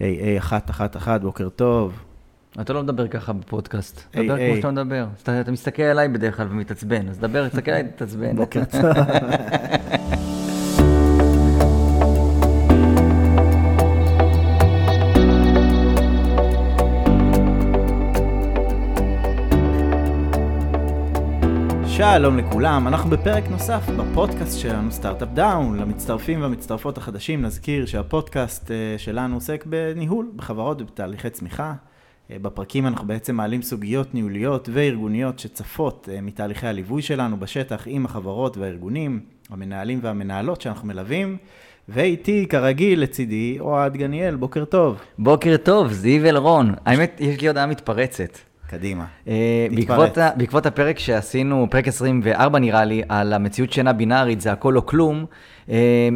היי, היי, אחת, אחת, אחת, בוקר טוב. אתה לא מדבר ככה בפודקאסט. היי, דבר היי. כמו שאתה מדבר. אתה אתה מסתכל עליי בדרך כלל ומתעצבן, אז דבר, תסתכל עליי, תתעצבן. בוקר טוב. שלום לכולם, אנחנו בפרק נוסף בפודקאסט שלנו סטארט-אפ דאון. למצטרפים והמצטרפות החדשים נזכיר שהפודקאסט אה, שלנו עוסק בניהול, בחברות ובתהליכי צמיחה. אה, בפרקים אנחנו בעצם מעלים סוגיות ניהוליות וארגוניות שצפות אה, מתהליכי הליווי שלנו בשטח עם החברות והארגונים, המנהלים והמנהלות שאנחנו מלווים. ואיתי, כרגיל, לצידי, אוהד גניאל, בוקר טוב. בוקר טוב, זיו אלרון. האמת, יש לי הודעה מתפרצת. קדימה. אה. בעקבות, ה- בעקבות הפרק שעשינו, פרק 24 נראה לי, על המציאות שאינה בינארית, זה הכל או כלום,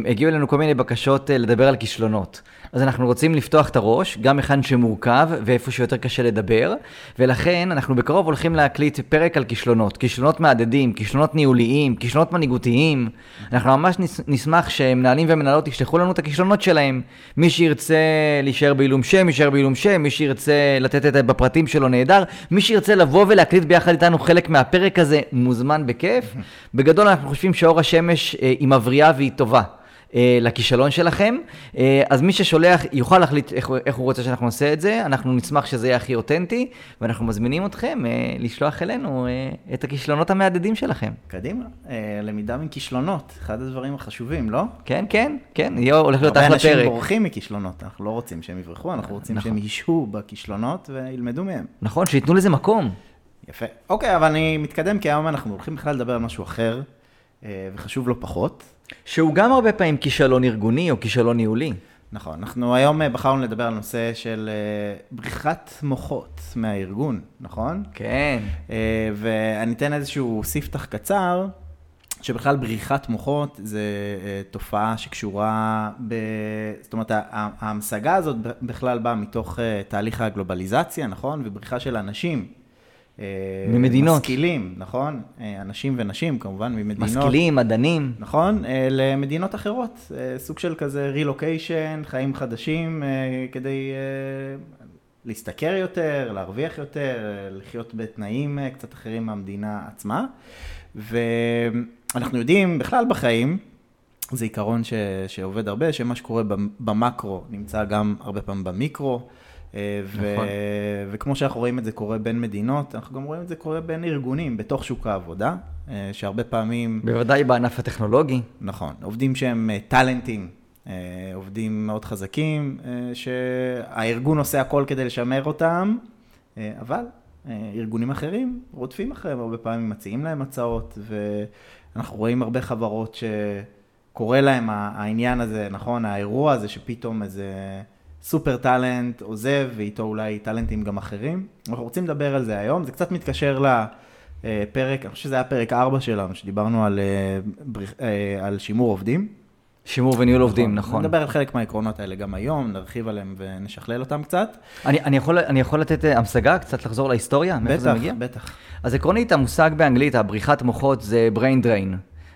הגיעו אלינו כל מיני בקשות אה, לדבר על כישלונות. אז אנחנו רוצים לפתוח את הראש, גם היכן שמורכב ואיפה שיותר קשה לדבר, ולכן אנחנו בקרוב הולכים להקליט פרק על כישלונות. כישלונות מהדהדים, כישלונות ניהוליים, כישלונות מנהיגותיים. אנחנו ממש נשמח שמנהלים ומנהלות ישלחו לנו את הכישלונות שלהם. מי שירצה להישאר בעילום שם, יישאר בעילום שם, מי שירצה לתת את בפרטים שלו נהדר, מי שירצה לבוא ולהקליט ביחד איתנו חלק מהפרק הזה, מוזמן בכיף. בגדול אנחנו חושבים שאור השמש אה, היא מבריאה והיא טובה. אה, לכישלון שלכם, אה, אז מי ששולח יוכל להחליט איך, איך הוא רוצה שאנחנו נעשה את זה, אנחנו נשמח שזה יהיה הכי אותנטי, ואנחנו מזמינים אתכם אה, לשלוח אלינו אה, את הכישלונות המהדהדים שלכם. קדימה. אה, למידה מכישלונות, אחד הדברים החשובים, לא? כן, כן, כן, יהיה הולך להיות הרבה אחלה אנשים פרק. בורחים מכישלונות, אנחנו לא רוצים שהם יברחו, אנחנו רוצים נכון. שהם ישהו בכישלונות וילמדו מהם. נכון, שייתנו לזה מקום. יפה. אוקיי, אבל אני מתקדם, כי היום אנחנו הולכים בכלל לדבר על משהו אחר, אה, וחשוב לא פחות. שהוא גם הרבה פעמים כישלון ארגוני או כישלון ניהולי. נכון, אנחנו היום אה, בחרנו לדבר על נושא של אה, בריחת מוחות מהארגון, נכון? כן. אה, ואני אתן איזשהו ספתח קצר, שבכלל בריחת מוחות זה תופעה שקשורה ב... זאת אומרת, ההמשגה הזאת בכלל באה מתוך תהליך הגלובליזציה, נכון? ובריחה של אנשים. אה, ממדינות. משכילים, נכון? אה, אנשים ונשים, כמובן, ממדינות. משכילים, מדענים. נכון, אה, למדינות אחרות, סוג של כזה רילוקיישן, חיים חדשים, כדי להשתכר יותר, להרוויח יותר, לחיות בתנאים קצת אחרים מהמדינה עצמה. ואנחנו יודעים בכלל בחיים, זה עיקרון ש, שעובד הרבה, שמה שקורה במ- במקרו נמצא גם הרבה פעמים במיקרו. אה, ו... נכון. וכמו שאנחנו רואים את זה קורה בין מדינות, אנחנו גם רואים את זה קורה בין ארגונים בתוך שוק העבודה, אה, שהרבה פעמים בוודאי בענף הטכנולוגי. נכון, עובדים שהם אה, טאלנטים, עובדים מאוד חזקים, שהארגון עושה הכל כדי לשמר אותם, אבל ארגונים אחרים רודפים אחריהם, הרבה פעמים מציעים להם הצעות, ואנחנו רואים הרבה חברות שקורה להם העניין הזה, נכון, האירוע הזה שפתאום איזה סופר טאלנט עוזב, ואיתו אולי טאלנטים גם אחרים. אנחנו רוצים לדבר על זה היום, זה קצת מתקשר ל... אה, פרק, אני חושב שזה היה פרק 4 שלנו, שדיברנו על, אה, אה, על שימור עובדים. שימור וניהול עובדים, נכון. נדבר על חלק מהעקרונות האלה גם היום, נרחיב עליהם ונשכלל אותם קצת. אני, אני, יכול, אני יכול לתת אה, המשגה, קצת לחזור להיסטוריה? מאיפה זה בטח, מגיע? בטח. אז עקרונית, המושג באנגלית, הבריחת מוחות, זה brain drain.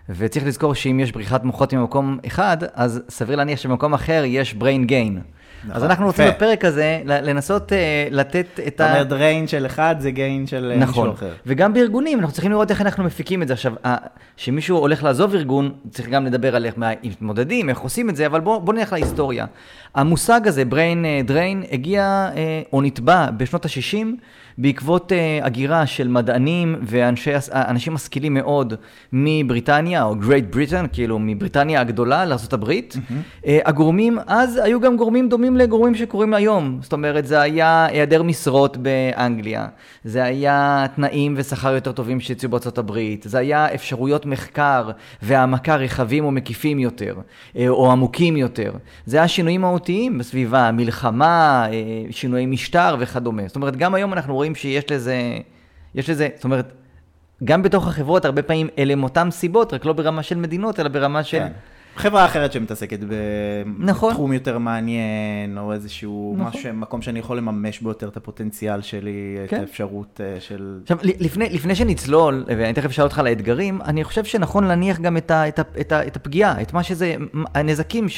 וצריך לזכור שאם יש בריחת מוחות ממקום אחד, אז סביר להניח שבמקום אחר יש brain gain. נכון, אז אנחנו רוצים. בפרק הזה לנסות אה, לתת את ה... אומר דריין של אחד זה גיין של אה, נכון, מישהו אחר. וגם בארגונים, אנחנו צריכים לראות איך אנחנו מפיקים את זה. עכשיו, ה- שמישהו הולך לעזוב ארגון, צריך גם לדבר על איך מתמודדים, איך עושים את זה, אבל בואו בוא נלך להיסטוריה. המושג הזה, brain drain, הגיע אה, או נתבע בשנות ה-60 בעקבות אה, הגירה של מדענים ואנשים משכילים מאוד מבריטניה, או Great Britain, כאילו מבריטניה הגדולה לארה"ב. אה, הגורמים אז היו גם גורמים דומים לגורמים שקורים היום. זאת אומרת, זה היה היעדר משרות באנגליה, זה היה תנאים ושכר יותר טובים שהציעו הברית, זה היה אפשרויות מחקר והעמקה רחבים או מקיפים יותר, אה, או עמוקים יותר. זה היה שינויים מהותיים בסביבה, מלחמה, אה, שינויי משטר וכדומה. זאת אומרת, גם היום אנחנו רואים שיש לזה, יש לזה, זאת אומרת, גם בתוך החברות הרבה פעמים אלה הם אותן סיבות, רק לא ברמה של מדינות, אלא ברמה של... כן. חברה אחרת שמתעסקת נכון. בתחום יותר מעניין, או איזשהו נכון. משהו, מקום שאני יכול לממש בו יותר את הפוטנציאל שלי, את כן. האפשרות אה, של... עכשיו, לפני, לפני שנצלול, ואני תכף אשאל אותך על האתגרים, אני חושב שנכון להניח גם את, ה, את, ה, את, ה, את הפגיעה, את מה שזה, הנזקים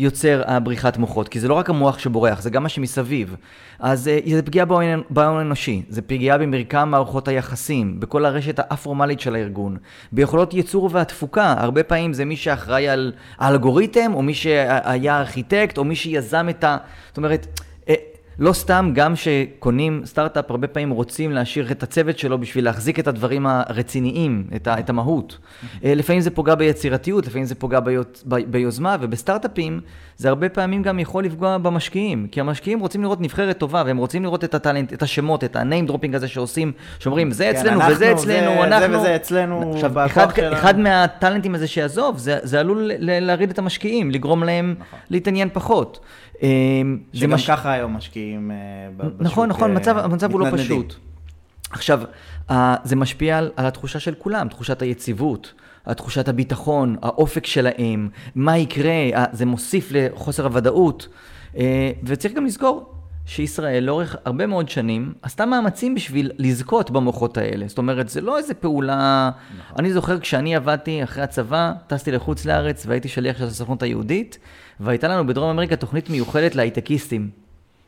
יוצר הבריחת מוחות, כי זה לא רק המוח שבורח, זה גם מה שמסביב. אז אה, זה פגיעה בהון האנושי, זה פגיעה במרקם מערכות היחסים, בכל הרשת האפורמלית של הארגון, ביכולות ייצור והתפוקה, הרבה פעמים זה מי שאחראי על האלגוריתם, או מי שהיה ארכיטקט, או מי שיזם את ה... זאת אומרת... לא סתם, גם שקונים סטארט-אפ, הרבה פעמים רוצים להשאיר את הצוות שלו בשביל להחזיק את הדברים הרציניים, את, ה, את המהות. אה, לפעמים זה פוגע ביצירתיות, לפעמים זה פוגע ביוז, ב, ביוזמה, ובסטארט-אפים זה הרבה פעמים גם יכול לפגוע במשקיעים, כי המשקיעים רוצים לראות נבחרת טובה, והם רוצים לראות את הטאלנט, את השמות, את ה-name dropping הזה שעושים, שאומרים, זה כן, אצלנו כן, וזה אצלנו, זה, אנחנו... זה וזה אצלנו, עכשיו, אחד, אחד מהטאלנטים הזה שיעזוב, זה, זה עלול להרעיד את המשקיעים, לגרום להם נכון. להתעניין פחות. אמ, שגם מש... ככה היום משקיעים אה, בשוק. נכון, נכון, המצב, אה, המצב הוא לא פשוט. עכשיו, זה משפיע על, על התחושה של כולם, תחושת היציבות, תחושת הביטחון, האופק שלהם, מה יקרה, זה מוסיף לחוסר הוודאות. אה, וצריך גם לזכור שישראל לאורך הרבה מאוד שנים עשתה מאמצים בשביל לזכות במוחות האלה. זאת אומרת, זה לא איזה פעולה... נכון. אני זוכר כשאני עבדתי אחרי הצבא, טסתי לחוץ לארץ והייתי שליח של הסוכנות היהודית. והייתה לנו בדרום אמריקה תוכנית מיוחדת להייטקיסטים.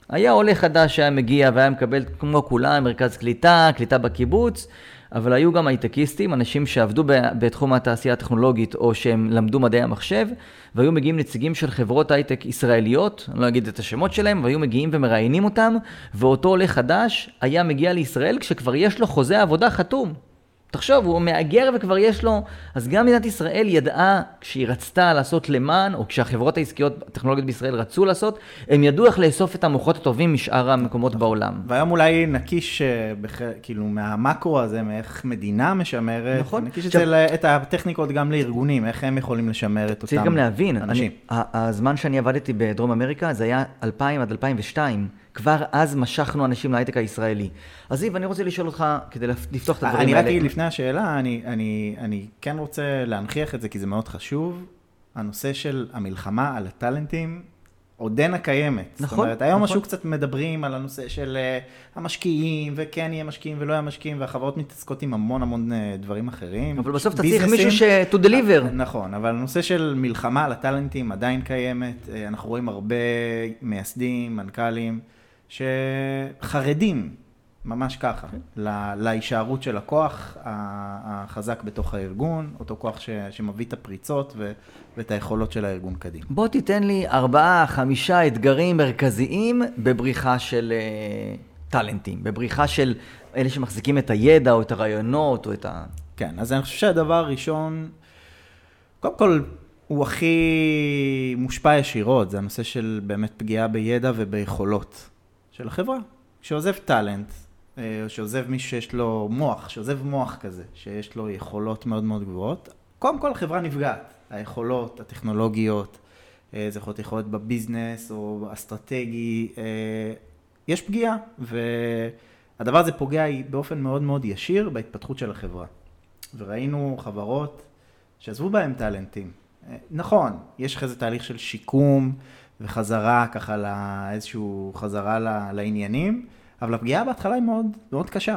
היה עולה חדש שהיה מגיע והיה מקבל כמו כולם, מרכז קליטה, קליטה בקיבוץ, אבל היו גם הייטקיסטים, אנשים שעבדו בתחום התעשייה הטכנולוגית או שהם למדו מדעי המחשב, והיו מגיעים נציגים של חברות הייטק ישראליות, אני לא אגיד את השמות שלהם, והיו מגיעים ומראיינים אותם, ואותו עולה חדש היה מגיע לישראל כשכבר יש לו חוזה עבודה חתום. תחשוב, הוא מהגר וכבר יש לו... אז גם מדינת ישראל ידעה, כשהיא רצתה לעשות למען, או כשהחברות העסקיות, הטכנולוגיות בישראל רצו לעשות, הם ידעו איך לאסוף את המוחות הטובים משאר המקומות בעולם. והיום אולי נקיש, אה. כאילו, מהמקרו הזה, מאיך מדינה משמרת, נכון. נקיש את, זה, את הטכניקות גם לארגונים, איך הם יכולים לשמר את אותם אנשים. צריך גם להבין, אני, הזמן שאני עבדתי בדרום אמריקה, זה היה 2000 עד 2002. כבר אז משכנו אנשים להייטק הישראלי. אז זיו, אני רוצה לשאול אותך, כדי לפתוח את הדברים האלה. אני רק אגיד לפני השאלה, אני, אני, אני כן רוצה להנכיח את זה, כי זה מאוד חשוב. הנושא של המלחמה על הטאלנטים עודנה קיימת. נכון, זאת אומרת, היום נכון. השוק קצת מדברים על הנושא של uh, המשקיעים, וכן יהיה משקיעים ולא יהיה משקיעים, והחברות מתעסקות עם המון המון uh, דברים אחרים. אבל בסוף אתה צריך מישהו ש... to deliver. נכון, אבל הנושא של מלחמה על הטאלנטים עדיין קיימת. Uh, אנחנו רואים הרבה מייסדים, מנכ"לים. שחרדים, ממש ככה, okay. כן. להישארות של הכוח החזק בתוך הארגון, אותו כוח ש, שמביא את הפריצות ו, ואת היכולות של הארגון קדימה. בוא תיתן לי ארבעה, חמישה אתגרים מרכזיים בבריחה של uh, טאלנטים, בבריחה של אלה שמחזיקים את הידע או את הרעיונות או את ה... כן, אז אני חושב שהדבר הראשון, קודם כל, הוא הכי מושפע ישירות, זה הנושא של באמת פגיעה בידע וביכולות. של החברה. כשעוזב טאלנט, אה, שעוזב מישהו שיש לו מוח, שעוזב מוח כזה, שיש לו יכולות מאוד מאוד גבוהות, קודם כל החברה נפגעת. היכולות, הטכנולוגיות, אה, זה יכול להיות יכולות בביזנס או אסטרטגי, אה, יש פגיעה, והדבר הזה פוגע באופן מאוד מאוד ישיר בהתפתחות של החברה. וראינו חברות שעזבו בהם טאלנטים. נכון, יש אחרי זה תהליך של שיקום, וחזרה ככה לאיזשהו חזרה לעניינים, אבל הפגיעה בהתחלה היא מאוד, מאוד קשה.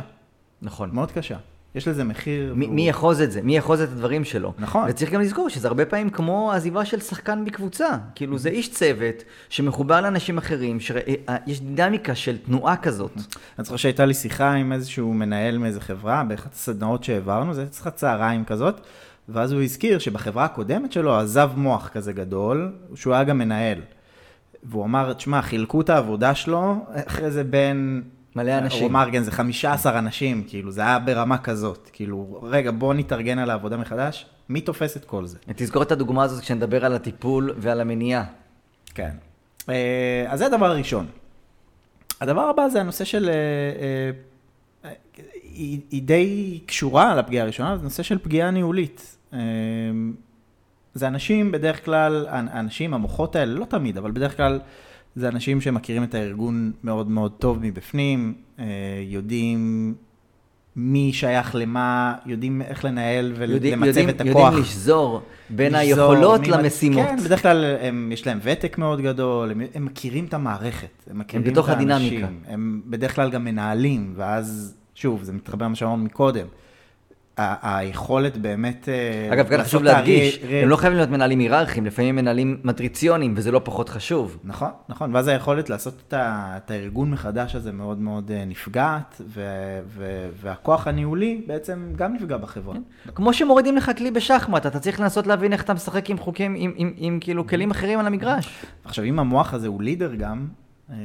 נכון. מאוד קשה. יש לזה מחיר. מי, והוא... מי יחוז את זה? מי יחוז את הדברים שלו? נכון. וצריך גם לזכור שזה הרבה פעמים כמו עזיבה של שחקן בקבוצה. כאילו זה איש צוות שמחובר לאנשים אחרים, שיש אה, דינמיקה של תנועה כזאת. אני זוכר שהייתה לי שיחה עם איזשהו מנהל מאיזה חברה, באחת הסדנאות שהעברנו, זה צריכה צהריים כזאת, ואז הוא הזכיר שבחברה הקודמת שלו עזב מוח כזה גדול, שהוא היה גם מנהל. והוא אמר, תשמע, חילקו את העבודה שלו, אחרי זה בין... מלא אנשים. הוא אמר, כן, זה 15 אנשים, כאילו, זה היה ברמה כזאת. כאילו, רגע, בוא נתארגן על העבודה מחדש, מי תופס את כל זה? תזכור את הדוגמה הזאת כשנדבר על הטיפול ועל המניעה. כן. אה, אז זה הדבר הראשון. הדבר הבא זה הנושא של... אה, אה, היא די קשורה לפגיעה הראשונה, זה נושא של פגיעה ניהולית. זה אנשים בדרך כלל, האנשים, המוחות האלה, לא תמיד, אבל בדרך כלל זה אנשים שמכירים את הארגון מאוד מאוד טוב מבפנים, אה, יודעים מי שייך למה, יודעים איך לנהל ולמצב את הכוח. יודעים לשזור בין לשזור, היכולות למשימות. כן, בדרך כלל הם, יש להם ותק מאוד גדול, הם, הם מכירים את המערכת, הם מכירים הם בתוך את האנשים. הדינמיקה. הם בדרך כלל גם מנהלים, ואז, שוב, זה מתחבר למה שאמרנו מקודם. היכולת באמת... אה, אגב, כאן חשוב להדגיש, הרי- הם לא חייבים להיות מנהלים היררכיים, לפעמים מנהלים מטריציונים, וזה לא פחות חשוב. נכון, נכון, ואז היכולת לעשות את, ה, את הארגון מחדש הזה מאוד מאוד אה, נפגעת, ו, ו, והכוח הניהולי בעצם גם נפגע בחברה. כמו שמורידים לך כלי בשחמט, אתה צריך לנסות להבין איך אתה משחק עם חוקים, עם, עם, עם כאילו כלים אחרים על המגרש. עכשיו, אם המוח הזה הוא לידר גם, אה,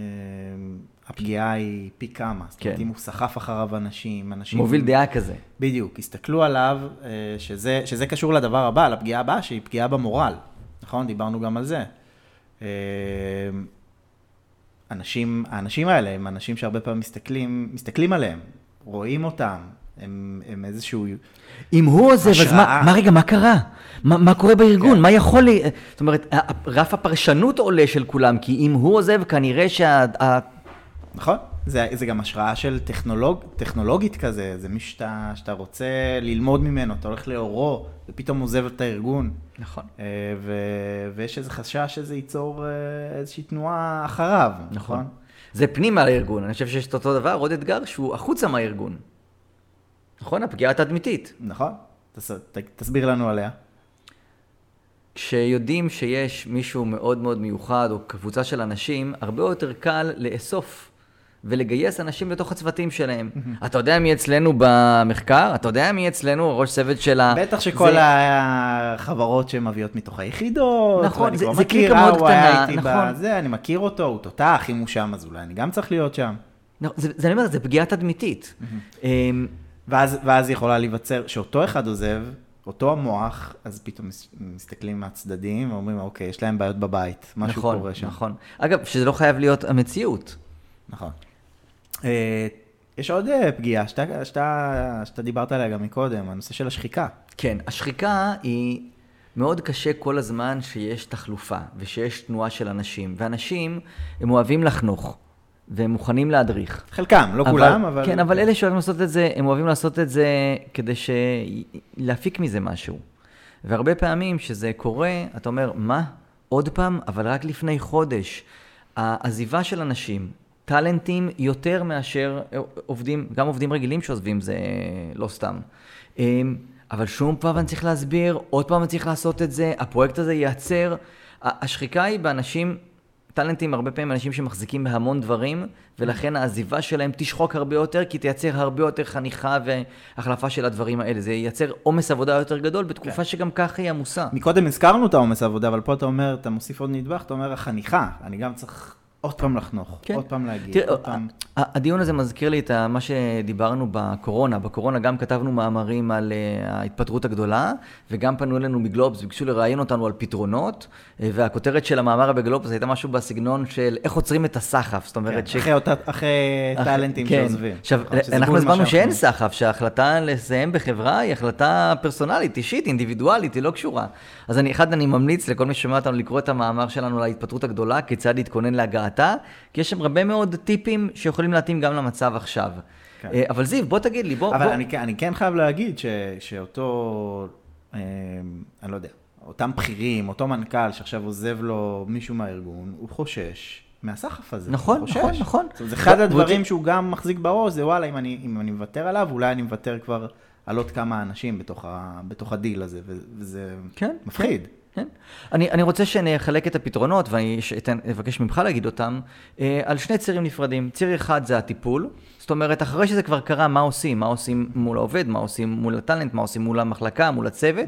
הפגיעה היא פי כמה. זאת אומרת, כן. אם הוא סחף אחריו אנשים, אנשים... מוביל דעה כזה. בדיוק, הסתכלו עליו, אה, שזה, שזה קשור לדבר הבא, לפגיעה הבאה, שהיא פגיעה במורל. נכון? דיברנו גם על זה. אה, אנשים, האנשים האלה הם אנשים שהרבה פעמים מסתכלים, מסתכלים עליהם, רואים אותם, הם, הם איזשהו... אם הוא עוזב, אז מה. מה רגע, מה קרה? מה, מה קורה בארגון? מה יכול לי... זאת אומרת, רף הפרשנות עולה של כולם, כי אם הוא עוזב, כנראה שה... נכון? זה, זה גם השראה של טכנולוג, טכנולוגית כזה, זה מישהו שאתה, שאתה רוצה ללמוד ממנו, אתה הולך לאורו, ופתאום עוזב את הארגון. נכון. אה, ו, ויש איזה חשש שזה ייצור אה, איזושהי תנועה אחריו, נכון. נכון? זה פנימה לארגון, אני חושב שיש את אותו דבר, עוד אתגר שהוא החוצה מהארגון. נכון? הפגיעה התדמיתית. נכון? תס, ת, תסביר לנו עליה. כשיודעים שיש מישהו מאוד מאוד מיוחד, או קבוצה של אנשים, הרבה יותר קל לאסוף ולגייס אנשים לתוך הצוותים שלהם. אתה יודע מי אצלנו במחקר? אתה יודע מי אצלנו ראש צוות של ה... בטח שכל זה- החברות שמביאות מתוך היחידות, נכון, זה- זה קליקה אה, מאוד היה קטנה, איתי נכון. בזה, אני מכיר אותו, הוא תותח, אם הוא שם, אז אולי אני גם צריך להיות שם. זה, זה אני אומר, זה פגיעה תדמיתית. אמ, ואז, ואז יכולה להיווצר, שאותו אחד עוזב, אותו המוח, אז פתאום מס- מסתכלים מהצדדים ואומרים, אוקיי, יש להם בעיות בבית, משהו נכון, קורה שם. נכון. אגב, שזה לא חייב להיות המציאות. נכון. אה, יש עוד אה, פגיעה שאתה, שאתה, שאתה דיברת עליה גם מקודם, הנושא של השחיקה. כן, השחיקה היא מאוד קשה כל הזמן שיש תחלופה ושיש תנועה של אנשים. ואנשים, הם אוהבים לחנוך, והם מוכנים להדריך. חלקם, לא כולם, אבל... כן, אבל אלה שאוהבים לעשות את זה, הם אוהבים לעשות את זה כדי ש... להפיק מזה משהו. והרבה פעמים שזה קורה, אתה אומר, מה? עוד פעם? אבל רק לפני חודש. העזיבה של אנשים, טאלנטים יותר מאשר עובדים, גם עובדים רגילים שעוזבים זה לא סתם. אמ, אבל שום פעם אני צריך להסביר, עוד פעם אני צריך לעשות את זה, הפרויקט הזה ייעצר. השחיקה היא באנשים, טאלנטים הרבה פעמים אנשים שמחזיקים בהמון דברים, ולכן העזיבה שלהם תשחוק הרבה יותר, כי תייצר הרבה יותר חניכה והחלפה של הדברים האלה. זה ייצר עומס עבודה יותר גדול בתקופה כן. שגם ככה היא עמוסה. מקודם הזכרנו את העומס העבודה, אבל פה אתה אומר, אתה מוסיף עוד נדבך, אתה אומר, החניכה, אני גם צריך עוד פעם לחנוך, כן. עוד פעם להגיד, תראה, עוד פעם... הדיון הזה מזכיר לי את מה שדיברנו בקורונה. בקורונה גם כתבנו מאמרים על אה, ההתפטרות הגדולה, וגם פנו אלינו מגלובס, ביקשו לראיין אותנו על פתרונות, אה, והכותרת של המאמר בגלובס הייתה משהו בסגנון של איך עוצרים את הסחף. זאת אומרת, כן, אחרי אותה- אחרי אח- טאלנטים כן. שעוזבים. עכשיו, אנחנו הסברנו שאין סחף, שההחלטה לסיים בחברה היא החלטה פרסונלית, אישית, אינדיבידואלית, היא לא קשורה. אז אני, אחד, אני ממליץ לכל מי ששומע אותנו לקרוא את המאמר שלנו על ההתפטרות הגדולה, כיצד להתכונן להגעתה, כי יש שם הרבה מאוד טיפים שיכולים להתאים גם למצב עכשיו. כן. אה, אבל זיו, בוא תגיד לי, בוא... אבל בוא... אני, כן- אני כן חייב להגיד ש, שאותו, אה, אני לא יודע, אותם בכירים, אותו מנכ"ל שעכשיו עוזב לו מישהו מהארגון, הוא חושש מהסחף הזה. נכון. נכון, נכון. זאת אומרת, זה אחד הדברים שהוא גם מחזיק בראש, זה וואלה, אם אני, אם אני מוותר עליו, אולי אני מוותר כבר על עוד כמה אנשים בתוך, ה, בתוך הדיל הזה, וזה כן, מפחיד. כן. אני, אני רוצה שנחלק את הפתרונות, ואני אתן- אבקש ממך להגיד אותם, אה, על שני צירים נפרדים. ציר אחד זה הטיפול, זאת אומרת, אחרי שזה כבר קרה, מה עושים? מה עושים מול העובד, מה עושים מול הטאלנט, מה עושים מול המחלקה, מול הצוות,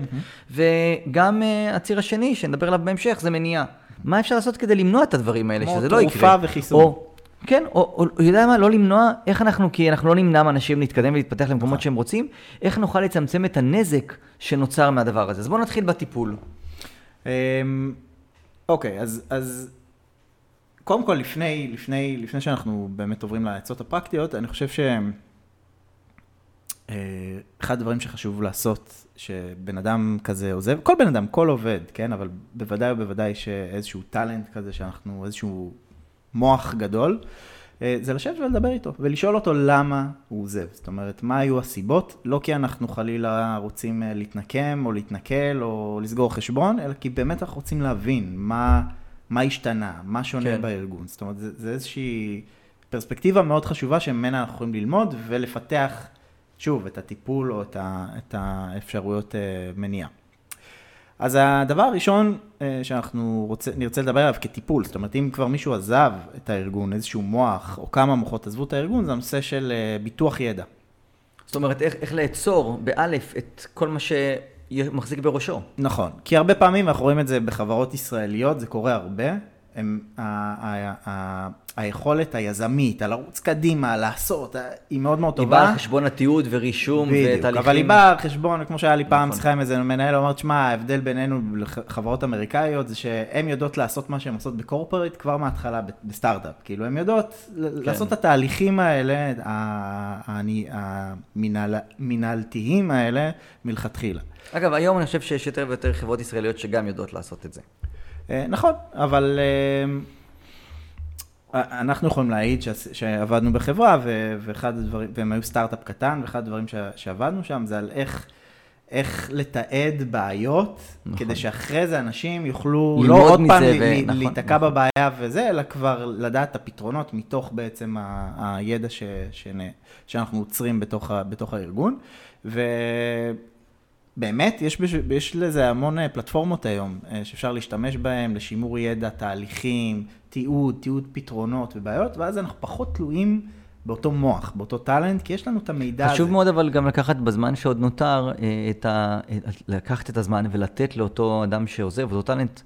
וגם אה, הציר השני, שנדבר עליו בהמשך, זה מניעה. מה אפשר לעשות כדי למנוע את הדברים האלה, כמו שזה לא יקרה? תרופה וחיסון. או, כן, או, או, או יודע מה, לא למנוע, איך אנחנו, כי אנחנו לא נמנע מאנשים להתקדם ולהתפתח למקומות נכון. שהם רוצים, איך נוכל לצמצם את הנזק שנוצר מהדבר הזה. אז בואו נתחיל בטיפול. אמ, אוקיי, אז, אז קודם כל, לפני, לפני, לפני שאנחנו באמת עוברים לעצות הפרקטיות, אני חושב שאחד הדברים שחשוב לעשות, שבן אדם כזה עוזב, כל בן אדם, כל עובד, כן, אבל בוודאי ובוודאי שאיזשהו טאלנט כזה, שאנחנו, איזשהו מוח גדול, אה, זה לשבת ולדבר איתו, ולשאול אותו למה הוא עוזב. זאת אומרת, מה היו הסיבות? לא כי אנחנו חלילה רוצים אה, להתנקם, או להתנכל, או לסגור חשבון, אלא כי באמת אנחנו רוצים להבין מה, מה השתנה, מה שונה כן. כן. בארגון. זאת אומרת, זה, זה איזושהי פרספקטיבה מאוד חשובה שממנה אנחנו יכולים ללמוד ולפתח שוב, את הטיפול או את, ה, את האפשרויות מניעה. אז הדבר הראשון שאנחנו רוצה, נרצה לדבר עליו כטיפול, זאת אומרת, אם כבר מישהו עזב את הארגון, איזשהו מוח או כמה מוחות עזבו את הארגון, זה הנושא של ביטוח ידע. זאת אומרת, איך, איך לעצור, באלף, את כל מה שמחזיק בראשו. נכון, כי הרבה פעמים אנחנו רואים את זה בחברות ישראליות, זה קורה הרבה. הם, ה, ה, ה, היכולת היזמית, לרוץ קדימה, לעשות, היא מאוד מאוד טובה. היא באה על חשבון התיעוד ורישום בדיוק, ותהליכים. אבל היא באה על חשבון, כמו שהיה לי פעם נכון. שיחה עם איזה מנהל, הוא אמר, תשמע, ההבדל בינינו לחברות אמריקאיות זה שהן יודעות לעשות מה שהן עושות בקורפרט כבר מההתחלה בסטארט-אפ. כאילו, הן יודעות כן. לעשות את התהליכים האלה, המינהלתיים האלה, מלכתחילה. אגב, היום אני חושב שיש יותר ויותר חברות ישראליות שגם יודעות לעשות את זה. אה, נכון, אבל אה, אנחנו יכולים להעיד שעבדנו בחברה, ואחד הדברים, והם היו סטארט-אפ קטן, ואחד הדברים שעבדנו שם זה על איך... איך לתעד בעיות, נכון. כדי שאחרי זה אנשים יוכלו לא עוד פעם ו... נכון, להיתקע נכון. בבעיה וזה, אלא כבר לדעת את הפתרונות מתוך בעצם ה... הידע ש... ש... שאנחנו עוצרים בתוך, ה... בתוך הארגון. ו... באמת, יש, יש לזה המון אה, פלטפורמות היום אה, שאפשר להשתמש בהן לשימור ידע, תהליכים, תיעוד, תיעוד פתרונות ובעיות, ואז אנחנו פחות תלויים באותו מוח, באותו טאלנט, כי יש לנו את המידע הזה. חשוב מאוד אבל גם לקחת בזמן שעוד נותר, אה, את ה, לקחת את הזמן ולתת לאותו אדם שעוזב, אותו טאלנט,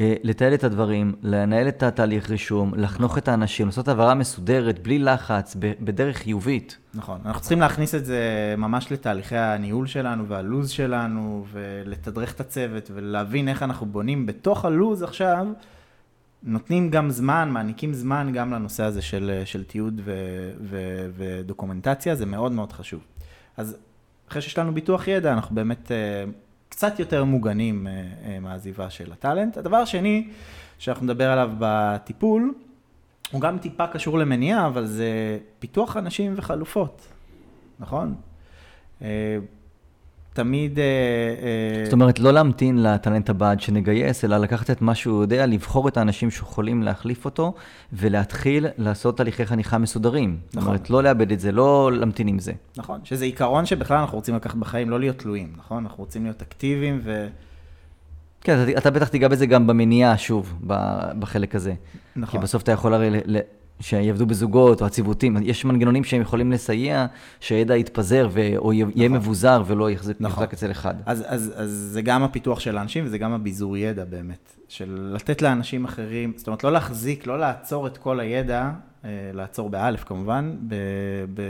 אה, לתעד את הדברים, לנהל את התהליך רישום, לחנוך את האנשים, לעשות העברה מסודרת, בלי לחץ, בדרך חיובית. נכון, אנחנו צריכים להכניס את זה ממש לתהליכי הניהול שלנו והלו"ז שלנו, ולתדרך את הצוות, ולהבין איך אנחנו בונים בתוך הלו"ז עכשיו, נותנים גם זמן, מעניקים זמן גם לנושא הזה של, של תיעוד ו, ו, ודוקומנטציה, זה מאוד מאוד חשוב. אז אחרי שיש לנו ביטוח ידע, אנחנו באמת... אה, קצת יותר מוגנים אה, אה, מהעזיבה של הטאלנט. הדבר השני שאנחנו נדבר עליו בטיפול, הוא גם טיפה קשור למניעה, אבל זה פיתוח אנשים וחלופות, נכון? תמיד... אה, אה, זאת אומרת, לא להמתין לטלנט הבא עד שנגייס, אלא לקחת את מה שהוא יודע, לבחור את האנשים שיכולים להחליף אותו, ולהתחיל לעשות תהליכי חניכה מסודרים. נכון. זאת אומרת, לא לאבד את זה, לא להמתין עם זה. נכון, שזה עיקרון שבכלל אנחנו רוצים לקחת בחיים, לא להיות תלויים, נכון? אנחנו רוצים להיות אקטיביים ו... כן, אתה, אתה בטח תיגע בזה גם במניעה, שוב, בחלק הזה. נכון. כי בסוף אתה יכול הרי שיעבדו בזוגות או הציוותים, יש מנגנונים שהם יכולים לסייע, שהידע יתפזר ו... או נכון. יהיה מבוזר ולא יחזק, נכון. אצל אחד. אז, אז, אז זה גם הפיתוח של האנשים וזה גם הביזור ידע באמת, של לתת לאנשים אחרים, זאת אומרת לא להחזיק, לא לעצור את כל הידע, אה, לעצור באלף כמובן, ב, ב,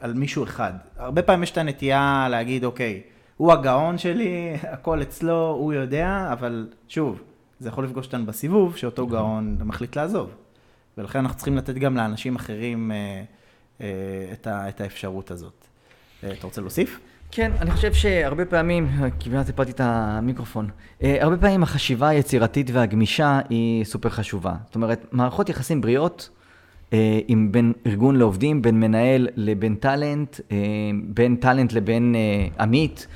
על מישהו אחד. הרבה פעמים יש את הנטייה להגיד, אוקיי, הוא הגאון שלי, הכל אצלו, הוא יודע, אבל שוב, זה יכול לפגוש אותנו בסיבוב, שאותו נכון. גאון מחליט לעזוב. ולכן אנחנו צריכים לתת גם לאנשים אחרים אה, אה, את, ה, את האפשרות הזאת. אה, אתה רוצה להוסיף? כן, אני חושב שהרבה פעמים, כמעט הפלתי את המיקרופון, הרבה פעמים החשיבה היצירתית והגמישה היא סופר חשובה. זאת אומרת, מערכות יחסים בריאות, עם בין ארגון לעובדים, בין מנהל לבין טאלנט, בין טאלנט לבין עמית,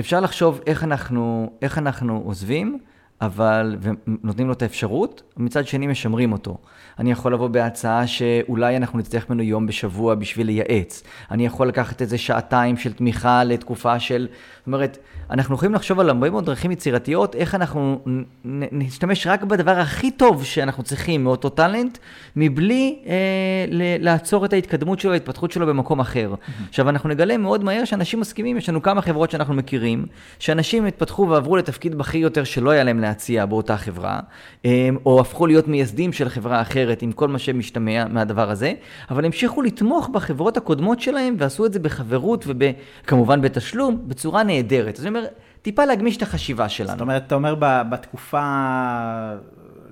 אפשר לחשוב איך אנחנו, איך אנחנו עוזבים. אבל, ונותנים לו את האפשרות, מצד שני משמרים אותו. אני יכול לבוא בהצעה שאולי אנחנו נצטרך ממנו יום בשבוע בשביל לייעץ. אני יכול לקחת איזה שעתיים של תמיכה לתקופה של... זאת אומרת, אנחנו יכולים לחשוב על הרבה מאוד דרכים יצירתיות, איך אנחנו נשתמש רק בדבר הכי טוב שאנחנו צריכים מאותו טאלנט, מבלי אה, לעצור את ההתקדמות שלו, ההתפתחות שלו במקום אחר. Mm-hmm. עכשיו, אנחנו נגלה מאוד מהר שאנשים מסכימים, יש לנו כמה חברות שאנחנו מכירים, שאנשים התפתחו ועברו לתפקיד בכיר יותר שלא היה להם להציע באותה חברה, אה, או הפכו להיות מייסדים של חברה אחרת עם כל מה שמשתמע מהדבר הזה, אבל המשיכו לתמוך בחברות הקודמות שלהם ועשו את זה בחברות וכמובן בתשלום, בצורה נהדרת. זאת אומרת, טיפה להגמיש את החשיבה שלנו. זאת אומרת, אתה אומר בתקופה,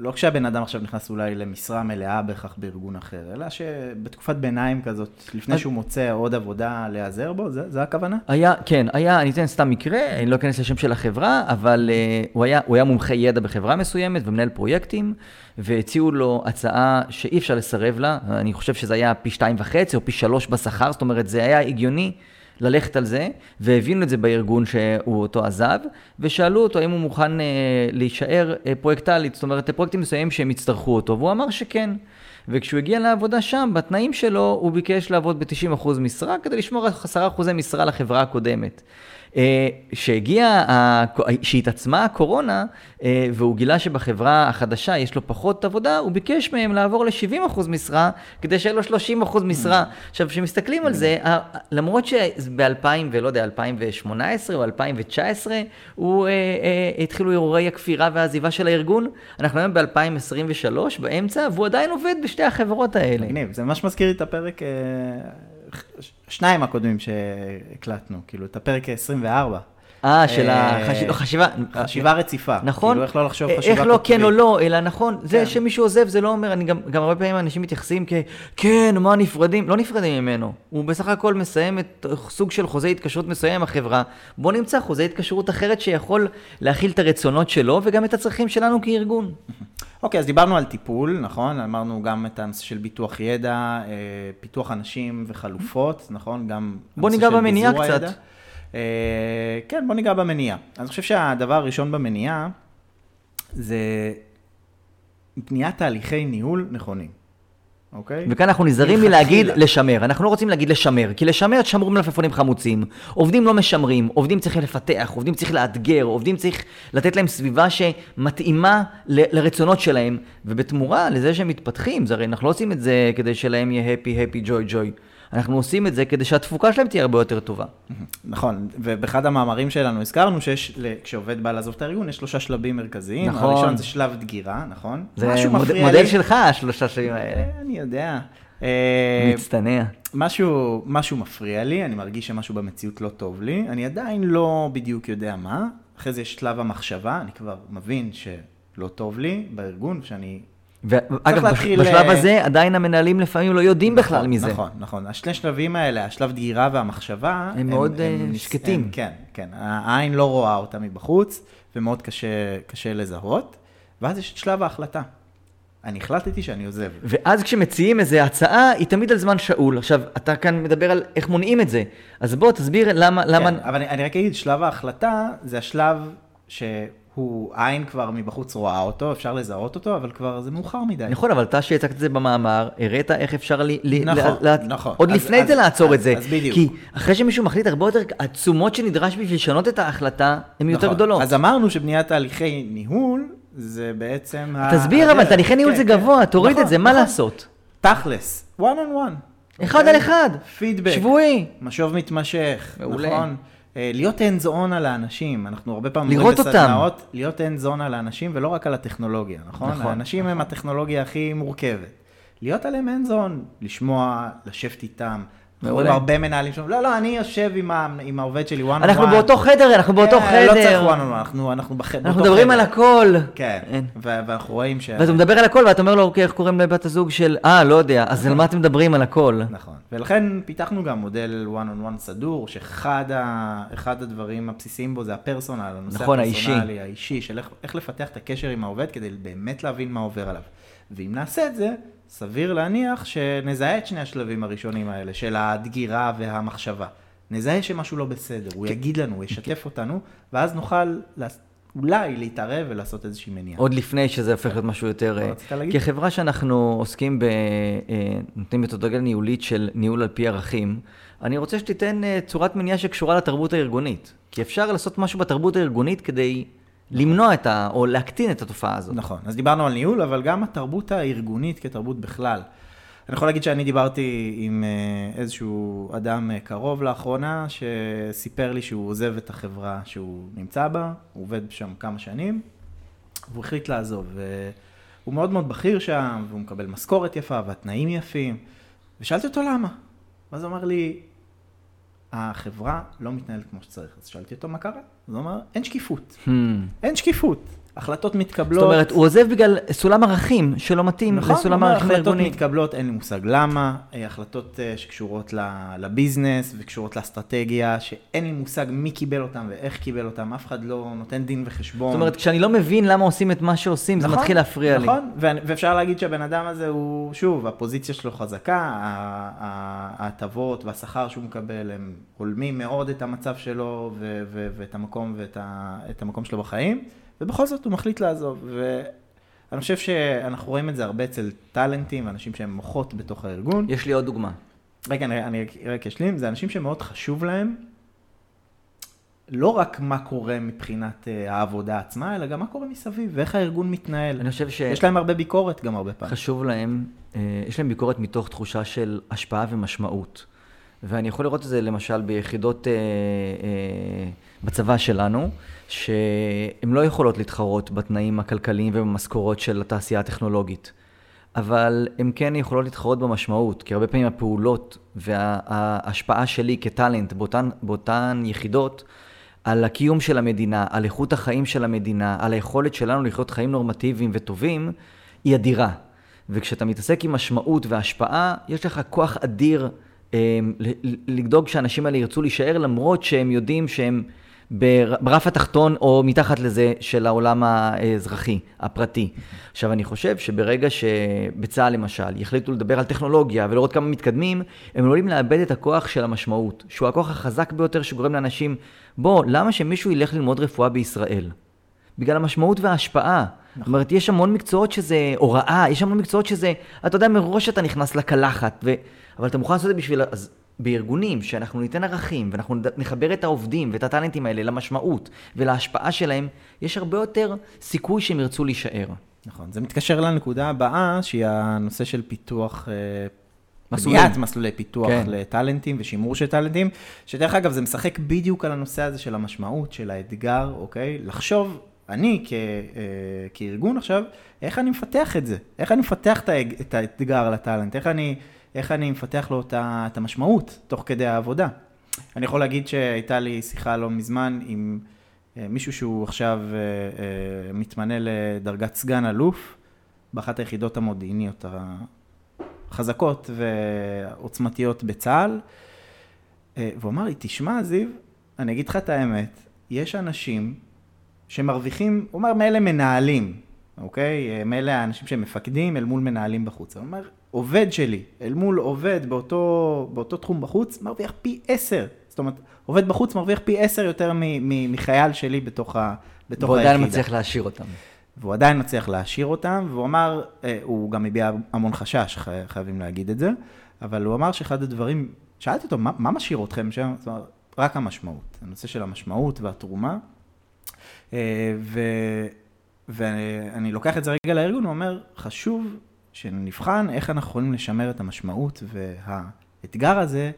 לא כשהבן אדם עכשיו נכנס אולי למשרה מלאה בהכרח בארגון אחר, אלא שבתקופת ביניים כזאת, לפני שהוא מוצא עוד עבודה להיעזר בו, זה, זה הכוונה? היה, כן, היה, אני אתן סתם מקרה, אני לא אכנס לשם של החברה, אבל uh, הוא, היה, הוא היה מומחה ידע בחברה מסוימת ומנהל פרויקטים, והציעו לו הצעה שאי אפשר לסרב לה, אני חושב שזה היה פי שתיים וחצי או פי שלוש בשכר, זאת אומרת, זה היה הגיוני. ללכת על זה, והבינו את זה בארגון שהוא אותו עזב, ושאלו אותו האם הוא מוכן אה, להישאר אה, פרויקטלית, זאת אומרת, פרויקטים מסוימים שהם יצטרכו אותו, והוא אמר שכן. וכשהוא הגיע לעבודה שם, בתנאים שלו, הוא ביקש לעבוד ב-90% משרה כדי לשמור על 10% משרה לחברה הקודמת. שהגיעה, שהתעצמה הקורונה, אה, והוא גילה שבחברה החדשה יש לו פחות עבודה, הוא ביקש מהם לעבור ל-70% משרה, כדי שיהיה לו 30% משרה. עכשיו, כשמסתכלים על זה, למרות שב-2000, ולא יודע, 2018 או 2019, הוא, אה, אה, התחילו הרהורי הכפירה והעזיבה של הארגון, אנחנו היום ב-2023, באמצע, והוא עדיין עובד בשתי החברות האלה. מגניב, זה ממש מזכיר לי את הפרק... שניים הקודמים שהקלטנו, כאילו, את הפרק 24. אה, של החשיבה. אה, חשיבה רציפה. נכון. כאילו, איך לא לחשוב חשיבה איך לא כן או לא, אלא נכון. זה כן. שמישהו עוזב, זה לא אומר, אני גם, גם הרבה פעמים אנשים מתייחסים כ... כן, מה נפרדים? לא נפרדים ממנו. הוא בסך הכל מסיים את סוג של חוזה התקשרות מסוים עם החברה. בוא נמצא חוזה התקשרות אחרת שיכול להכיל את הרצונות שלו וגם את הצרכים שלנו כארגון. אוקיי, אז דיברנו על טיפול, נכון? אמרנו גם את הנושא של ביטוח ידע, אה, פיתוח אנשים וחלופות, נכון? גם בוא ניגע במניעה קצת. אה, כן, בוא ניגע במניעה. אני חושב שהדבר הראשון במניעה זה בניית תהליכי ניהול נכונים. אוקיי? וכאן אנחנו נזהרים מלהגיד לשמר. אנחנו לא רוצים להגיד לשמר, כי לשמר תשמרו מלפפונים חמוצים. עובדים לא משמרים, עובדים צריכים לפתח, עובדים צריך לאתגר, עובדים צריך לתת להם סביבה שמתאימה ל- לרצונות שלהם, ובתמורה לזה שהם מתפתחים, זה הרי אנחנו לא עושים את זה כדי שלהם יהיה happy, happy, joy, joy. אנחנו עושים את זה כדי שהתפוקה שלהם תהיה הרבה יותר טובה. נכון, ובאחד המאמרים שלנו הזכרנו שיש, כשעובד בא לעזוב את הארגון, יש שלושה שלבים מרכזיים. נכון. הראשון זה שלב דגירה, נכון? זה מוד, מודל לי. שלך, השלושה שלבים האלה. אה, אני יודע. אה, מצטנע. משהו, משהו מפריע לי, אני מרגיש שמשהו במציאות לא טוב לי, אני עדיין לא בדיוק יודע מה. אחרי זה יש שלב המחשבה, אני כבר מבין שלא טוב לי בארגון, שאני ואגב, בשלב הזה עדיין המנהלים לפעמים לא יודעים נכון, בכלל מזה. נכון, נכון. השני שלבים האלה, השלב דגירה והמחשבה, הם, הם מאוד הם, הם, שקטים. הם, כן, כן. העין לא רואה אותם מבחוץ, ומאוד קשה, קשה לזהות. ואז יש את שלב ההחלטה. אני החלטתי שאני עוזב. ואז כשמציעים איזו הצעה, היא תמיד על זמן שאול. עכשיו, אתה כאן מדבר על איך מונעים את זה. אז בוא, תסביר למה... כן, למה... אבל אני, אני רק אגיד, שלב ההחלטה זה השלב ש... הוא, עין כבר מבחוץ רואה אותו, אפשר לזהות אותו, אבל כבר זה מאוחר מדי. נכון, אבל אתה שהצגת את זה במאמר, הראית איך אפשר לי... נכון, ל, נכון. עוד אז, לפני אז, זה לעצור אז, את זה. אז בדיוק. כי אחרי שמישהו מחליט הרבה יותר, התשומות שנדרש בשביל לשנות את ההחלטה, הן יותר נכון. גדולות. אז אמרנו שבניית תהליכי ניהול, זה בעצם... תסביר, אבל תהליכי ניהול כן, זה גבוה, תוריד נכון, את זה, מה נכון. לעשות? תכלס, one on one. אחד על אחד. פידבק. שבועי. משוב מתמשך. מעולה. נכון. אה, להיות hands on על האנשים, אנחנו הרבה פעמים לראות אותם. להיות hands on על האנשים ולא רק על הטכנולוגיה, נכון? נכון. האנשים נכון. הם הטכנולוגיה הכי מורכבת. להיות עליהם hands on, לשמוע, לשבת איתם, מעולה. הרבה מנהלים שאומרים, לא, לא, אני יושב עם, ה, עם העובד שלי one on one. אנחנו באותו חדר, אנחנו באותו כן, חדר. לא צריך one on one, אנחנו, אנחנו בח, אנחנו מדברים חדר. על הכל. כן, ו- ואנחנו רואים ש... ואתה מדבר על הכל, ואתה אומר לו, אוקיי, איך קוראים לבת הזוג של, אה, לא יודע, אז על מה אתם מדברים על הכל? נכון, ולכן פיתחנו גם מודל one on one סדור, שאחד ה, הדברים הבסיסיים בו זה הפרסונל, הנושא נכון, הפרסונלי, האישי, האישי של איך, איך לפתח את הקשר עם העובד כדי באמת להבין מה עובר עליו. ואם נעשה את זה, סביר להניח שנזהה את שני השלבים הראשונים האלה, של הדגירה והמחשבה. נזהה שמשהו לא בסדר, הוא יגיד לנו, הוא ישתף אותנו, ואז נוכל אולי להתערב ולעשות איזושהי מניעה. עוד לפני שזה הופך להיות משהו יותר... אה, כחברה שאנחנו עוסקים ב... אה, נותנים מתודולוגיה ניהולית של ניהול על פי ערכים, אני רוצה שתיתן אה, צורת מניעה שקשורה לתרבות הארגונית. כי אפשר לעשות משהו בתרבות הארגונית כדי למנוע את ה... או להקטין את התופעה הזאת. נכון, אז דיברנו על ניהול, אבל גם התרבות הארגונית כתרבות בכלל. אני יכול להגיד שאני דיברתי עם אה, איזשהו אדם אה, קרוב לאחרונה, שסיפר לי שהוא עוזב את החברה שהוא נמצא בה, הוא עובד שם כמה שנים, והוא החליט לעזוב. והוא מאוד מאוד בכיר שם, והוא מקבל משכורת יפה, והתנאים יפים. ושאלתי אותו למה. ואז הוא אמר לי, החברה לא מתנהלת כמו שצריך. אז שאלתי אותו מה קרה, אז הוא אמר, אין שקיפות. Hmm. אין שקיפות. החלטות מתקבלות. זאת אומרת, הוא עוזב בגלל סולם ערכים שלא מתאים נכון, לסולם הערכים הארגוני. החלטות מתקבלות, אין לי מושג למה, אה, החלטות אה, שקשורות לביזנס וקשורות לאסטרטגיה, שאין לי מושג מי קיבל אותם ואיך קיבל אותם, אף אחד לא נותן דין וחשבון. זאת אומרת, כשאני לא מבין למה עושים את מה שעושים, נכון, זה מתחיל להפריע נכון, לי. נכון, ואפשר להגיד שהבן אדם הזה הוא, שוב, הפוזיציה שלו חזקה, ההטבות והשכר שהוא מקבל הם הולמים מאוד את המצב שלו ואת המקום ואת המקום שלו בחיים. ובכל זאת הוא מחליט לעזוב. אני חושב שאנחנו רואים את זה הרבה אצל טאלנטים, אנשים שהם מוחות בתוך הארגון. יש לי עוד דוגמה. רגע, אני, אני רק אשלים, זה אנשים שמאוד חשוב להם, לא רק מה קורה מבחינת uh, העבודה עצמה, אלא גם מה קורה מסביב, ואיך הארגון מתנהל. אני חושב ש... יש להם הרבה ביקורת גם הרבה פעמים. חשוב להם, אה, יש להם ביקורת מתוך תחושה של השפעה ומשמעות. ואני יכול לראות את זה למשל ביחידות אה, אה, בצבא שלנו, שהן לא יכולות להתחרות בתנאים הכלכליים ובמשכורות של התעשייה הטכנולוגית. אבל הן כן יכולות להתחרות במשמעות, כי הרבה פעמים הפעולות וההשפעה שלי כטאלנט באותן, באותן יחידות, על הקיום של המדינה, על איכות החיים של המדינה, על היכולת שלנו לחיות חיים נורמטיביים וטובים, היא אדירה. וכשאתה מתעסק עם משמעות והשפעה, יש לך כוח אדיר לדאוג שהאנשים האלה ירצו להישאר, למרות שהם יודעים שהם ברף התחתון או מתחת לזה של העולם האזרחי, הפרטי. עכשיו, אני חושב שברגע שבצה"ל למשל יחליטו לדבר על טכנולוגיה ולראות כמה מתקדמים, הם עלולים לאבד את הכוח של המשמעות, שהוא הכוח החזק ביותר שגורם לאנשים, בוא, למה שמישהו ילך ללמוד רפואה בישראל? בגלל המשמעות וההשפעה. נכון. זאת אומרת, יש המון מקצועות שזה הוראה, יש המון מקצועות שזה, אתה יודע, מראש אתה נכנס לקלחת, ו... אבל אתה מוכן לעשות את זה בשביל... אז בארגונים שאנחנו ניתן ערכים ואנחנו נחבר את העובדים ואת הטאלנטים האלה למשמעות ולהשפעה שלהם, יש הרבה יותר סיכוי שהם ירצו להישאר. נכון, זה מתקשר לנקודה הבאה, שהיא הנושא של פיתוח... אה, בניית מסלולי פיתוח כן. לטאלנטים ושימור של טאלנטים, שדרך אגב זה משחק בדיוק על הנושא הזה של המשמעות, של האתגר, אוקיי? לחשוב, אני כ, אה, כארגון עכשיו, איך אני מפתח את זה? איך אני מפתח את האתגר לטאלנט? איך אני איך אני מפתח לו את המשמעות תוך כדי העבודה. אני יכול להגיד שהייתה לי שיחה לא מזמן עם אה, מישהו שהוא עכשיו אה, אה, מתמנה לדרגת סגן אלוף באחת היחידות המודיעיניות החזקות ועוצמתיות בצה"ל, והוא אמר לי, תשמע זיו, אני אגיד לך את האמת, יש אנשים שמרוויחים, הוא אומר, מאלה מנהלים, אוקיי? מאלה האנשים שמפקדים אל מול מנהלים בחוץ. הוא אומר, עובד שלי אל מול עובד באותו, באותו תחום בחוץ, מרוויח פי עשר. זאת אומרת, עובד בחוץ מרוויח פי עשר יותר מחייל שלי בתוך, ה, בתוך והוא היחידה. והוא עדיין מצליח להשאיר אותם. והוא עדיין מצליח להשאיר אותם, והוא אמר, אה, הוא גם הביע המון חשש, חייבים להגיד את זה, אבל הוא אמר שאחד הדברים, שאלתי אותו, מה, מה משאיר אתכם שם? זאת אומרת, רק המשמעות, הנושא של המשמעות והתרומה. אה, ו, ואני לוקח את זה רגע לארגון, הוא אומר, חשוב שנבחן איך אנחנו יכולים לשמר את המשמעות והאתגר הזה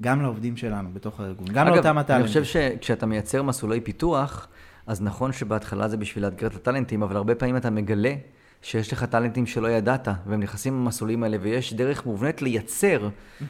גם לעובדים שלנו בתוך הארגון, גם אגב, לאותם הטאלנטים. אני חושב שכשאתה מייצר מסלולי פיתוח, אז נכון שבהתחלה זה בשביל לאתגר את הטאלנטים, אבל הרבה פעמים אתה מגלה שיש לך טאלנטים שלא ידעת, והם נכנסים למסלולים האלה, ויש דרך מובנית לייצר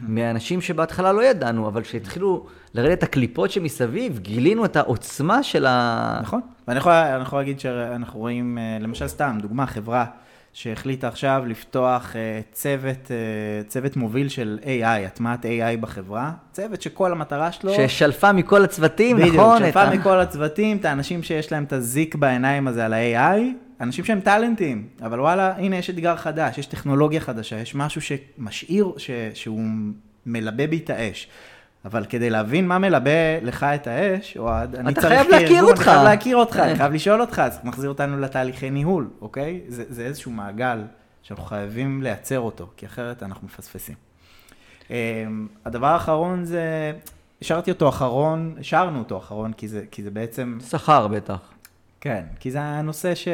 מאנשים שבהתחלה לא ידענו, אבל כשהתחילו לרדת הקליפות שמסביב, גילינו את העוצמה של ה... נכון, ואני יכול, יכול להגיד שאנחנו רואים, אה, למשל סתם, דוגמה, חברה שהחליטה עכשיו לפתוח uh, צוות, uh, צוות מוביל של AI, הטמעת AI בחברה. צוות שכל המטרה שלו... ששלפה מכל הצוותים, בדיוק, נכון? בדיוק, שלפה את... מכל הצוותים, את האנשים שיש להם את הזיק בעיניים הזה על ה-AI, אנשים שהם טאלנטים, אבל וואלה, הנה יש אתגר חדש, יש טכנולוגיה חדשה, יש משהו שמשאיר, ש, שהוא מלבה בי את האש. אבל כדי להבין מה מלבה לך את האש, אוהד, אני צריך חייב להכיר אותך. אני חייב להכיר אותך, אני חייב לשאול אותך, אז מחזיר אותנו לתהליכי ניהול, אוקיי? זה, זה איזשהו מעגל שאנחנו חייבים לייצר אותו, כי אחרת אנחנו מפספסים. אמ, הדבר האחרון זה, השארתי אותו אחרון, השארנו אותו אחרון, כי זה, כי זה בעצם... שכר בטח. כן, כי זה הנושא ש...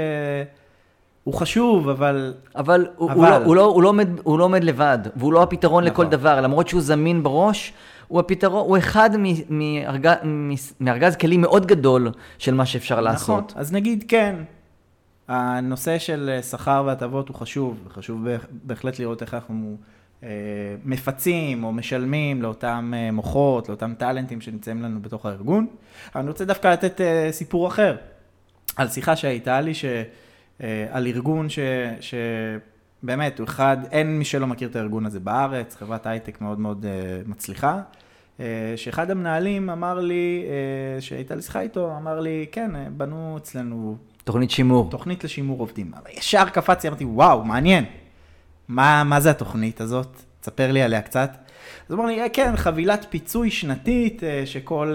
הוא חשוב, אבל... אבל, אבל... הוא, לא, הוא, לא, הוא, לא עומד, הוא לא עומד לבד, והוא לא הפתרון נכון. לכל דבר, למרות שהוא זמין בראש, הוא הפתרון, הוא אחד מארגז, מארגז כלים מאוד גדול של מה שאפשר נכון. לעשות. אז נגיד כן, הנושא של שכר והטבות הוא חשוב, חשוב בהחלט לראות איך אנחנו אה, מפצים או משלמים לאותם אה, מוחות, לאותם טאלנטים שנמצאים לנו בתוך הארגון. אני רוצה דווקא לתת אה, סיפור אחר, על שיחה שהייתה לי, ש, על ארגון ש... ש באמת, הוא אחד, אין מי שלא מכיר את הארגון הזה בארץ, חברת הייטק מאוד מאוד uh, מצליחה, uh, שאחד המנהלים אמר לי, uh, שהייתה לי שיחה איתו, אמר לי, כן, בנו אצלנו... תוכנית שימור. תוכנית לשימור עובדים. אבל ישר קפצתי, אמרתי, וואו, מעניין. מה, מה זה התוכנית הזאת? תספר לי עליה קצת. אז הוא אמר לי, כן, חבילת פיצוי שנתית שכל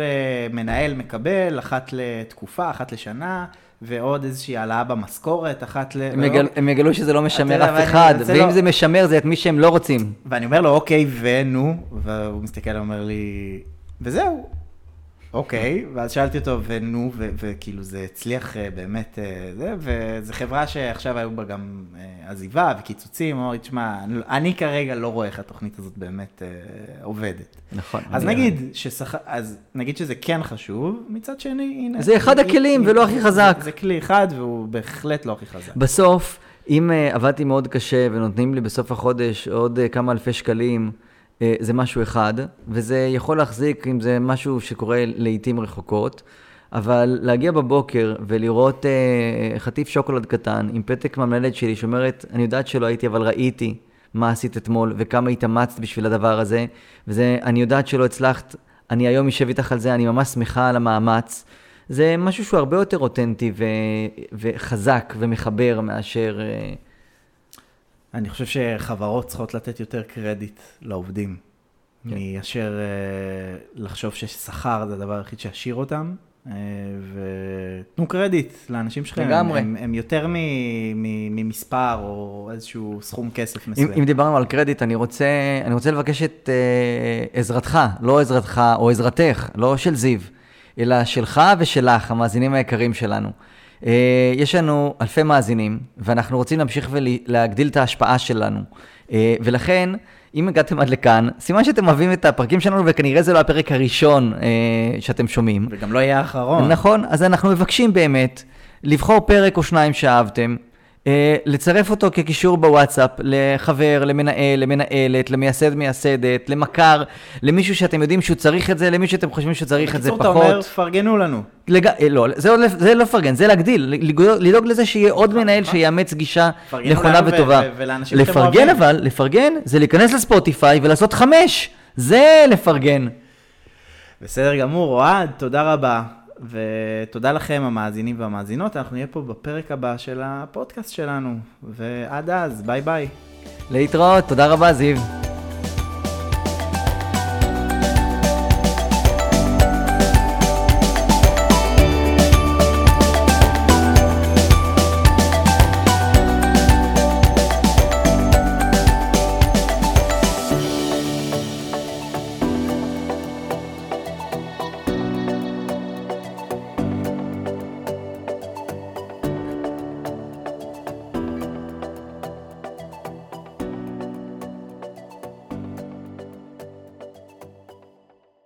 מנהל מקבל, אחת לתקופה, אחת לשנה. ועוד איזושהי העלאה במשכורת, אחת ל... הם, יגל, הם יגלו שזה לא משמר אף אחד, ואם לא- זה משמר זה את מי שהם לא רוצים. ואני אומר לו, אוקיי, ונו, והוא מסתכל ואומר לי, וזהו. אוקיי, ואז שאלתי אותו, ונו, וכאילו זה הצליח אה, באמת, אה, זה, וזו חברה שעכשיו היו בה גם אה, עזיבה וקיצוצים, הוא אמר לי, תשמע, אני- כרגע לא רואה איך התוכנית הזאת באמת עובדת. נכון. אז נגיד, ששכ... אז נגיד שזה כן חשוב, מצד שני, הנה. זה אחד הכלים ולא הכי חזק. זה, כלי אחד והוא בהחלט לא הכי חזק. בסוף, אם עבדתי מאוד קשה ונותנים לי בסוף החודש עוד כמה אלפי שקלים, זה משהו אחד, וזה יכול להחזיק אם זה משהו שקורה לעיתים רחוקות, אבל להגיע בבוקר ולראות uh, חטיף שוקולד קטן עם פתק מהמנהלת שלי שאומרת, אני יודעת שלא הייתי, אבל ראיתי מה עשית אתמול וכמה התאמצת בשביל הדבר הזה, וזה, אני יודעת שלא הצלחת, אני היום אשב איתך על זה, אני ממש שמחה על המאמץ. זה משהו שהוא הרבה יותר אותנטי ו... וחזק ומחבר מאשר... אה, אני חושב שחברות צריכות לתת יותר קרדיט לעובדים, כן. מאשר אה, לחשוב ששכר זה הדבר היחיד שישאיר אותם. אה, ותנו קרדיט לאנשים שלכם, לגמרי. הם, הם יותר מ, מ, ממספר או איזשהו סכום כסף אם, מסוים. אם דיברנו על קרדיט, אני רוצה, אני רוצה לבקש את אה, עזרתך, לא עזרתך או עזרתך, לא של זיו, אלא שלך ושלך, המאזינים היקרים שלנו. אה, יש לנו אלפי מאזינים, ואנחנו רוצים להמשיך ולהגדיל את ההשפעה שלנו. אה, ולכן, אם הגעתם עד לכאן, סימן שאתם אוהבים את הפרקים שלנו, וכנראה זה לא הפרק הראשון אה, שאתם שומעים. וגם לא יהיה האחרון. נכון, אז אנחנו מבקשים באמת לבחור פרק או שניים שאהבתם, אה, לצרף אותו כקישור בוואטסאפ לחבר, למנהל, למנהלת, למייסד, מייסדת, למכר, למישהו שאתם יודעים שהוא צריך את זה, למישהו שאתם חושבים שצריך את זה בקיצור, פחות. אתה אומר, פרגנו לנו. לג... אה, לא, זה, עוד- זה לא לפרגן, זה להגדיל, לדאוג, לזה שיהיה עוד מנהל שיאמץ גישה נכונה וטובה. לפרגן. אבל, לפרגן, זה להיכנס לספוטיפיי ולעשות חמש, זה לפרגן. בסדר גמור, אוהד, תודה רבה. ותודה לכם, המאזינים והמאזינות. אנחנו נהיה פה בפרק הבא של הפודקאסט שלנו. ועד אז, ביי ביי. להתראות, תודה רבה זיו.